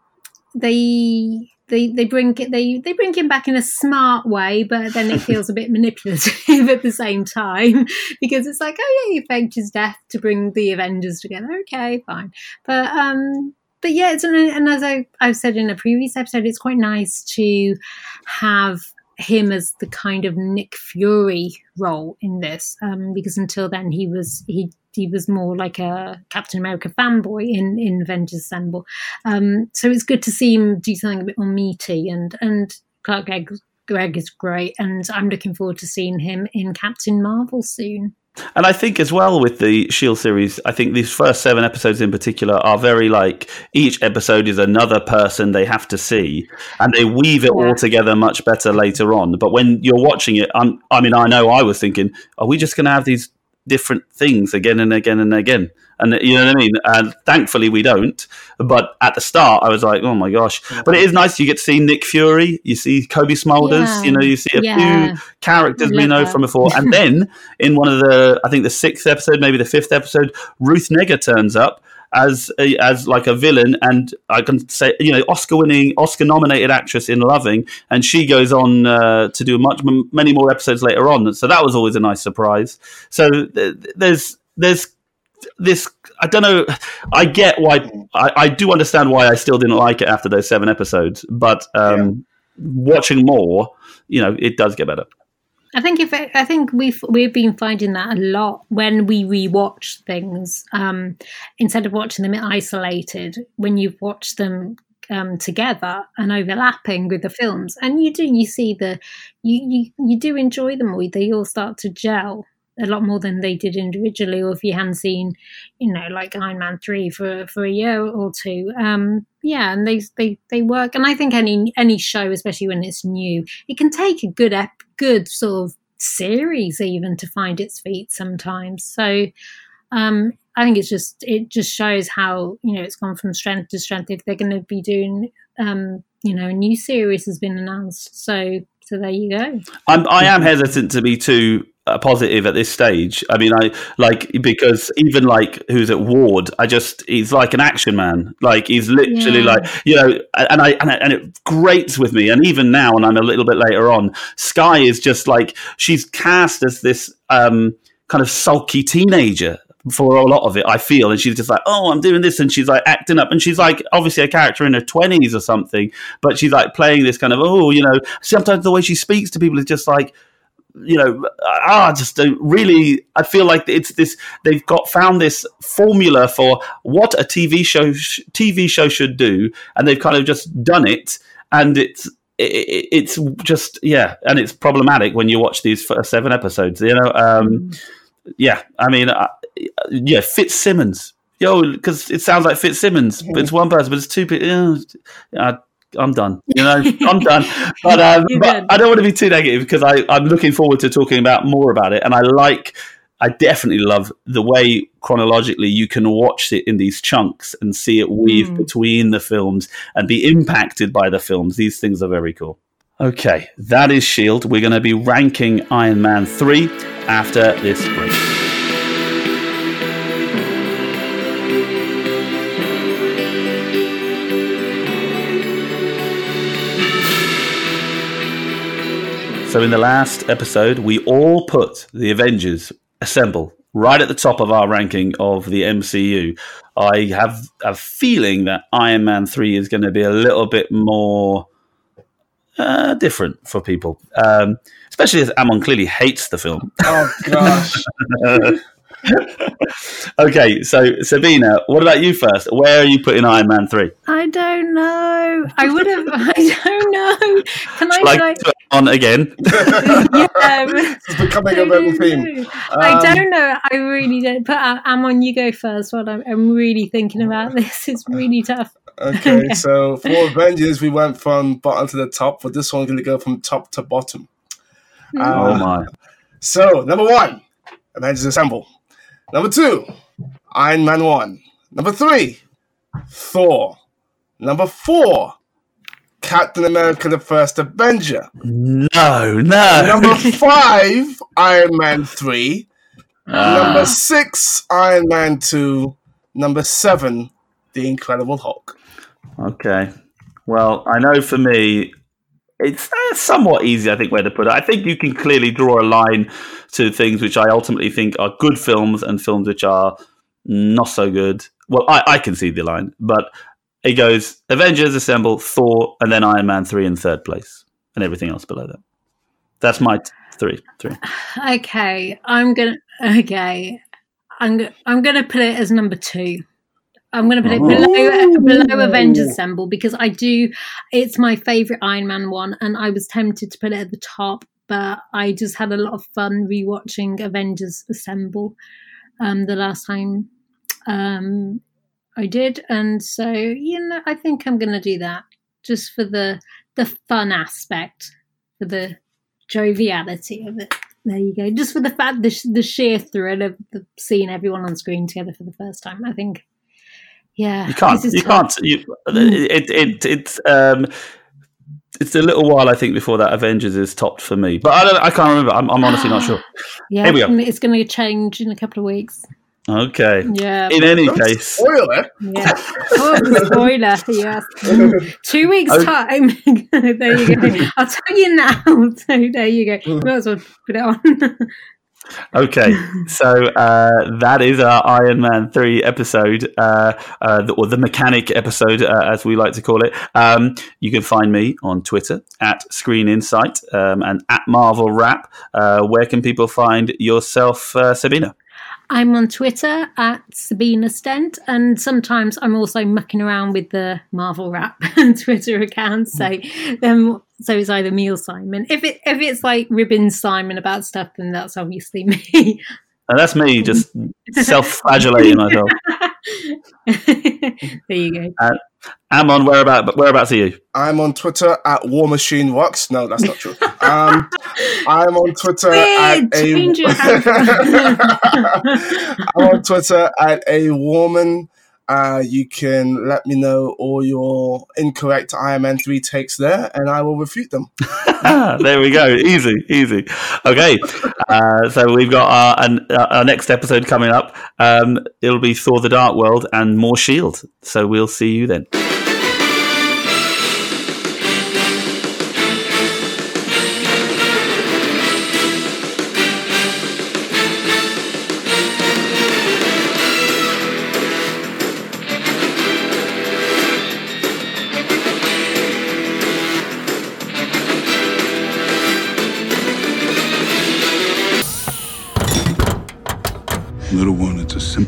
Speaker 2: they they they bring it they they bring him back in a smart way, but then it feels a bit manipulative at the same time because it's like, oh yeah, you faked his death to bring the Avengers together. Okay, fine, but um, but yeah, it's and as I I've said in a previous episode, it's quite nice to have him as the kind of Nick Fury role in this um, because until then he was he he was more like a Captain America fanboy in in Avengers Assemble. Um, so it's good to see him do something a bit more meaty and and Clark Gregg, Gregg is great, and I'm looking forward to seeing him in Captain Marvel soon.
Speaker 1: And I think as well with the Shield series, I think these first seven episodes in particular are very like each episode is another person they have to see, and they weave it all together much better later on. But when you're watching it, I'm, I mean, I know I was thinking, are we just going to have these different things again and again and again. And you know what I mean? And thankfully we don't. But at the start, I was like, oh my gosh. But it is nice. You get to see Nick Fury. You see Cobie Smulders.
Speaker 2: Yeah.
Speaker 1: You know, you see a
Speaker 2: Yeah.
Speaker 1: few characters we know
Speaker 2: that.
Speaker 1: from before. And then in one of the, I think the sixth episode, maybe the fifth episode, Ruth Negga turns up as a, as like a villain, and I can say, you know, Oscar-winning, Oscar-nominated actress in Loving, and she goes on uh, to do much m- many more episodes later on. So that was always a nice surprise. So th- there's there's this I don't know. I get why I, I do understand why I still didn't like it after those seven episodes, but um, watching more, you know, it does get better.
Speaker 2: I think if I think we've we've been finding that a lot when we rewatch things um, instead of watching them isolated. When you watch them um, together and overlapping with the films, and you do you see the you you, you do enjoy them all. They all start to gel a lot more than they did individually, or if you hadn't seen, you know, like Iron Man three for for a year or two. Um, yeah, and they they they work. And I think any any show, especially when it's new, it can take a good ep- good sort of series even to find its feet sometimes. So. Um, I think it's just it just shows how you know it's gone from strength to strength. If they're going to be doing, um, you know, a new series has been announced, so so there you go.
Speaker 1: I'm, I am hesitant to be too uh, positive at this stage. I mean, I like because even like who's at Ward, I just he's like an action man. Like he's literally
Speaker 2: Yeah.
Speaker 1: like you know, and I and, I, and it grates with me. And even now, and I'm a little bit later on, Skye is just like she's cast as this um, kind of sulky teenager. For a lot of it, I feel, and she's just like, "Oh, I'm doing this," and she's like acting up, and she's like obviously a character in her twenties or something, but she's like playing this kind of, oh, you know. Sometimes the way she speaks to people is just like, you know, ah, just don't really. I feel like it's this. They've got found this formula for what a TV show sh- TV show should do, and they've kind of just done it, and it's. It, it- it's just yeah, and it's problematic when you watch these first seven episodes. You know, um, yeah. I mean, uh, yeah, Fitzsimmons, yo, because it sounds like Fitzsimmons, but it's one person, but it's two people. Yeah, I, I'm done. You know, I'm done. But, um, but. I don't want to be too negative because I, I'm looking forward to talking about more about it, and I like. I definitely love the way chronologically you can watch it in these chunks and see it weave
Speaker 2: Mm.
Speaker 1: between the films and be impacted by the films. These things are very cool. Okay, that is Shield. We're going to be ranking Iron Man 3 after this break. So, in the last episode, we all put the Avengers Assemble right at the top of our ranking of the MCU. I have a feeling that Iron Man 3 is going to be a little bit more uh, different for people, um, especially as Amon clearly hates the film.
Speaker 3: Oh gosh.
Speaker 1: okay, so Sabina, what about you first? Where are you putting Iron Man 3?
Speaker 2: I don't know. I would have. I don't know. Can I?
Speaker 1: Like,
Speaker 2: say-
Speaker 1: to on again?
Speaker 2: yeah,
Speaker 3: it's becoming a regular
Speaker 2: don't
Speaker 3: theme.
Speaker 2: know. I
Speaker 3: Um,
Speaker 2: don't know. I really don't. But uh, Amon, you go first. While I'm, I'm really thinking about this. It's really tough.
Speaker 3: Okay, so for Avengers, we went from bottom to the top. For this one, we're going to go from top to bottom.
Speaker 1: oh
Speaker 3: Uh,
Speaker 1: my.
Speaker 3: So, number one, Avengers Assemble. Number two, Iron Man 1. Number three, Thor. Number four, Captain America the First Avenger.
Speaker 1: No, no.
Speaker 3: Number five, Iron Man 3.
Speaker 1: Ah.
Speaker 3: Number six, Iron Man 2. Number seven, The Incredible Hulk.
Speaker 1: Okay. Well, I know for me, it's uh, somewhat easy, I think, where to put it. I think you can clearly draw a line to things which I ultimately think are good films and films which are not so good. Well, I, I can see the line, but it goes Avengers Assemble, Thor, and then Iron Man 3 in third place, and everything else below that. That's my t- three. Three.
Speaker 2: Okay, I'm gonna. Okay, I'm. I'm gonna put it as number two. I'm gonna put it below below Avengers Assemble because I do. It's my favorite Iron Man one, and I was tempted to put it at the top, but I just had a lot of fun rewatching Avengers Assemble um, the last time um, I did, and so you know, I think I'm gonna do that just for the the fun aspect, for the joviality of it. there you go. Just for the fact, the, the sheer thrill of the, seeing everyone on screen together for the first time. I think, yeah,
Speaker 1: you can't, you
Speaker 2: tough.
Speaker 1: can't, you, it, it, it's, um, it's a little while, I think, before that Avengers is topped for me. But I, don't, I can't remember. I'm, I'm honestly not sure.
Speaker 2: Yeah,
Speaker 1: Here we go.
Speaker 2: it's going to change in a couple of weeks.
Speaker 1: Okay.
Speaker 2: Yeah.
Speaker 1: In any case,
Speaker 3: spoil it.
Speaker 2: Yeah. Oh, spoiler. Yes. Two weeks
Speaker 1: Oh.
Speaker 2: time. there you go. I'll tell you now. So there you go. Might as well put it on.
Speaker 1: Okay, so uh, that is our Iron Man 3 episode, uh, uh, the, or the mechanic episode, uh, as we like to call it. Um, you can find me on Twitter at Screen Insight um, and at Marvel Rap. Uh, where can people find yourself, uh, Sabina?
Speaker 2: I'm on Twitter at Sabina Stent, and sometimes I'm also mucking around with the Marvel Rap Twitter account. So, um, so it's either me or Simon. If it if it's like ribbon Simon about stuff, then that's obviously me.
Speaker 1: And that's me just self flagellating myself.
Speaker 2: there you go.
Speaker 1: Amon, whereabout, but whereabouts are you?
Speaker 3: I'm on Twitter at War Machine Rocks. No, that's not true. Um, I'm on Twitter
Speaker 2: Weird,
Speaker 3: at a.
Speaker 2: change your
Speaker 3: I'm on Twitter at a woman. Uh, you can let me know all your incorrect Iron Man 3 takes there, and I will refute them.
Speaker 1: there we go. Easy, easy. Okay, uh, so we've got our, an, our next episode coming up. Um, it'll be Thor: The Dark World and more Shield. So we'll see you then.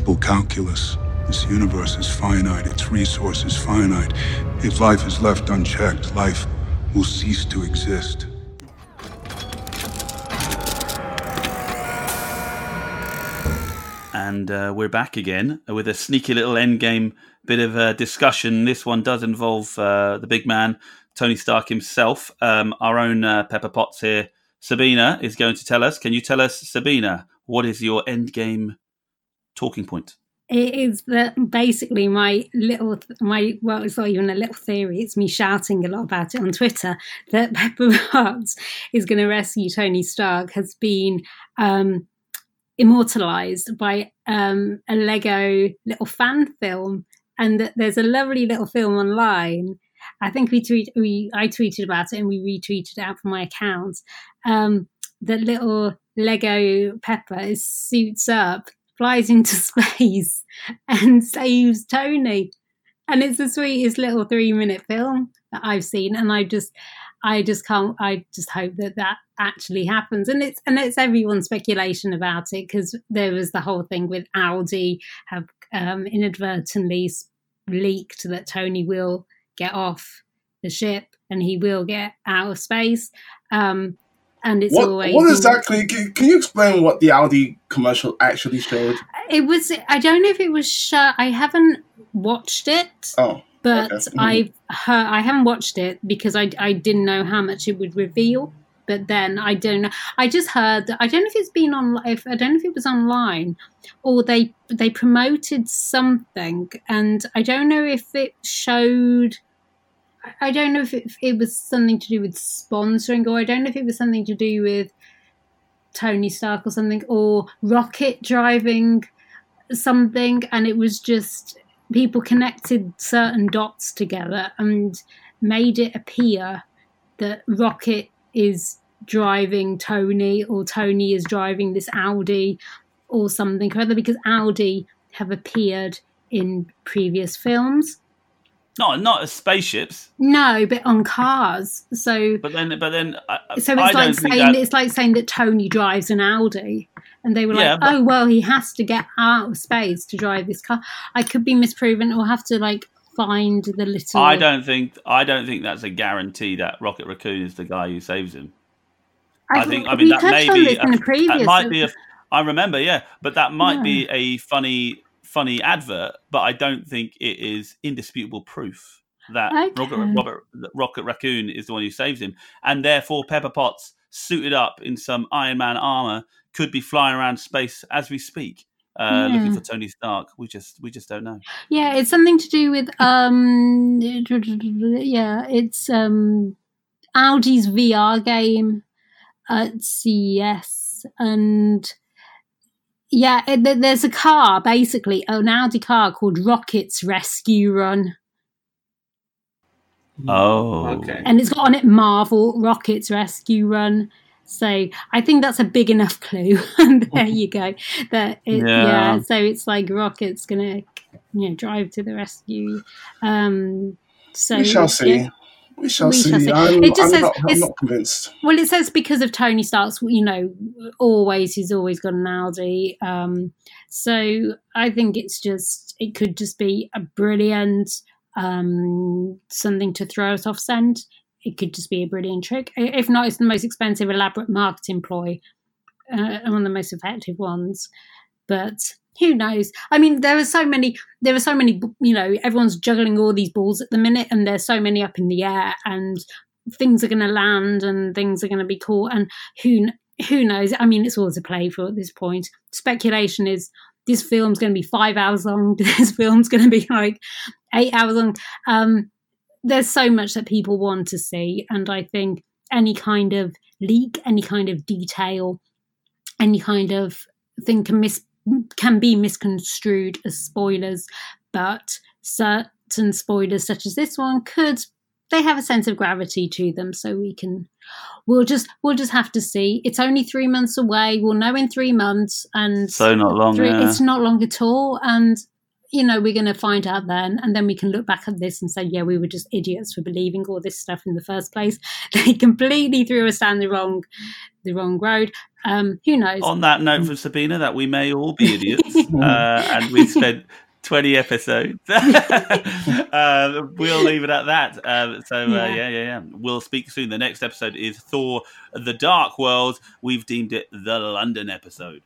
Speaker 4: Simple calculus. This universe is finite, its resources finite. If life is left unchecked, life will cease to exist.
Speaker 1: And uh, we're back again with a sneaky little endgame bit of a discussion. This one does involve uh, the big man, Tony Stark himself. Um, our own uh, Pepper Potts here, Sabina, is going to tell us. Can you tell us, Sabina, what is your endgame talking point?
Speaker 2: It is that basically my little my well, it's not even a little theory. It's me shouting a lot about it on Twitter that Pepper Potts is going to rescue Tony Stark has been um, immortalized by um, a Lego little fan film, and that there's a lovely little film online. I think we tweet we I tweeted about it and we retweeted it out from my account. Um, that little Lego Pepper suits up flies into space and saves Tony. And it's the sweetest little three minute film that I've seen. And I just, I just can't, I just hope that that actually happens. And it's, and it's everyone's speculation about it because there was the whole thing with Audi have um, inadvertently leaked that Tony will get off the ship and he will get out of space. Um, and it's
Speaker 3: What,
Speaker 2: always
Speaker 3: what exactly? Can, can you explain what the Audi commercial actually showed?
Speaker 2: It was. I don't know if it was. Sh- I haven't watched it,
Speaker 3: Oh,
Speaker 2: but
Speaker 3: okay. Mhm.
Speaker 2: I've heard. I haven't watched it because I I didn't know how much it would reveal. But then I don't know. I just heard. that- I don't know if it's been on. If I don't know if it was online, or they they promoted something, and I don't know if it showed. I- don't know if it, it was something to do with sponsoring, or I don't know if it was something to do with Tony Stark or something, or Rocket driving something, and it was just people connected certain dots together and made it appear that Rocket is driving Tony, or Tony is driving this Audi, or something or other, because Audi have appeared in previous films.
Speaker 1: Not not as spaceships,
Speaker 2: No, but on cars. So
Speaker 1: but then but then I,
Speaker 2: so it's
Speaker 1: don't
Speaker 2: like saying
Speaker 1: that,
Speaker 2: it's like saying that Tony drives an Audi, and they were
Speaker 1: Yeah,
Speaker 2: like,
Speaker 1: but-
Speaker 2: "Oh well, he has to get out of space to drive this car." I could be misproven, or have to like find the little.
Speaker 1: I don't think I don't think that's a guarantee that Rocket Raccoon is the guy who saves him. I think I mean that may be a- that might be a I remember, yeah, but that might be a funny funny advert, but I don't think it is indisputable proof that Rocket,
Speaker 2: Okay.
Speaker 1: Robert, that Rocket Raccoon is the one who saves him, and therefore Pepper Potts suited up in some Iron Man armor, could be flying around space as we speak. Uh, yeah. Looking for Tony Stark, we just we just don't know.
Speaker 2: Yeah, it's something to do with um, yeah, it's um, Audi's VR game at CES, and yeah, it, there's a car basically, an Audi car called Rocket's Rescue Run.
Speaker 1: Oh,
Speaker 3: okay.
Speaker 2: And it's got on it Marvel Rockets Rescue Run. So I think that's a big enough clue. and there you go. That it, yeah. yeah. So it's like Rocket's gonna you know drive to the rescue. Um, so
Speaker 3: we shall see. Yeah. We shall we see. Shall see. I'm, it just I'm says, not, not convinced.
Speaker 2: Well, it says because of Tony Stark's, you know, always he's always got an Audi. Um, so I think it's just it could just be a brilliant um, something to throw us off scent. It could just be a brilliant trick. If not, it's the most expensive, elaborate marketing ploy, uh, one of the most effective ones. But who knows? I mean, there are so many. There are so many. You know, everyone's juggling all these balls at the minute, and there's so many up in the air, and things are going to land, and things are going to be caught, and who who knows? I mean, it's all to play for at this point. Speculation is this film's going to be five hours long. This film's going to be like eight hours long. Um, there's so much that people want to see, and I think any kind of leak, any kind of detail, any kind of thing can miss can be misconstrued as spoilers, but certain spoilers, such as this one, could they have a sense of gravity to them, so we can we'll just we'll just have to see. It's only three months away. We'll know in three months, and
Speaker 1: so not long. Three, yeah.
Speaker 2: It's not long at all, and you know we're going to find out then, and then we can look back at this and say, yeah, we were just idiots for believing all this stuff in the first place. They completely threw us down the wrong the wrong road. Um, who knows?
Speaker 1: On that note, from Sabina, that we may all be idiots, uh, and we spent 20 episodes. uh, we'll leave it at that. Uh, so, uh, yeah. yeah, yeah, yeah. We'll speak soon. The next episode is Thor The Dark World. We've deemed it the London episode.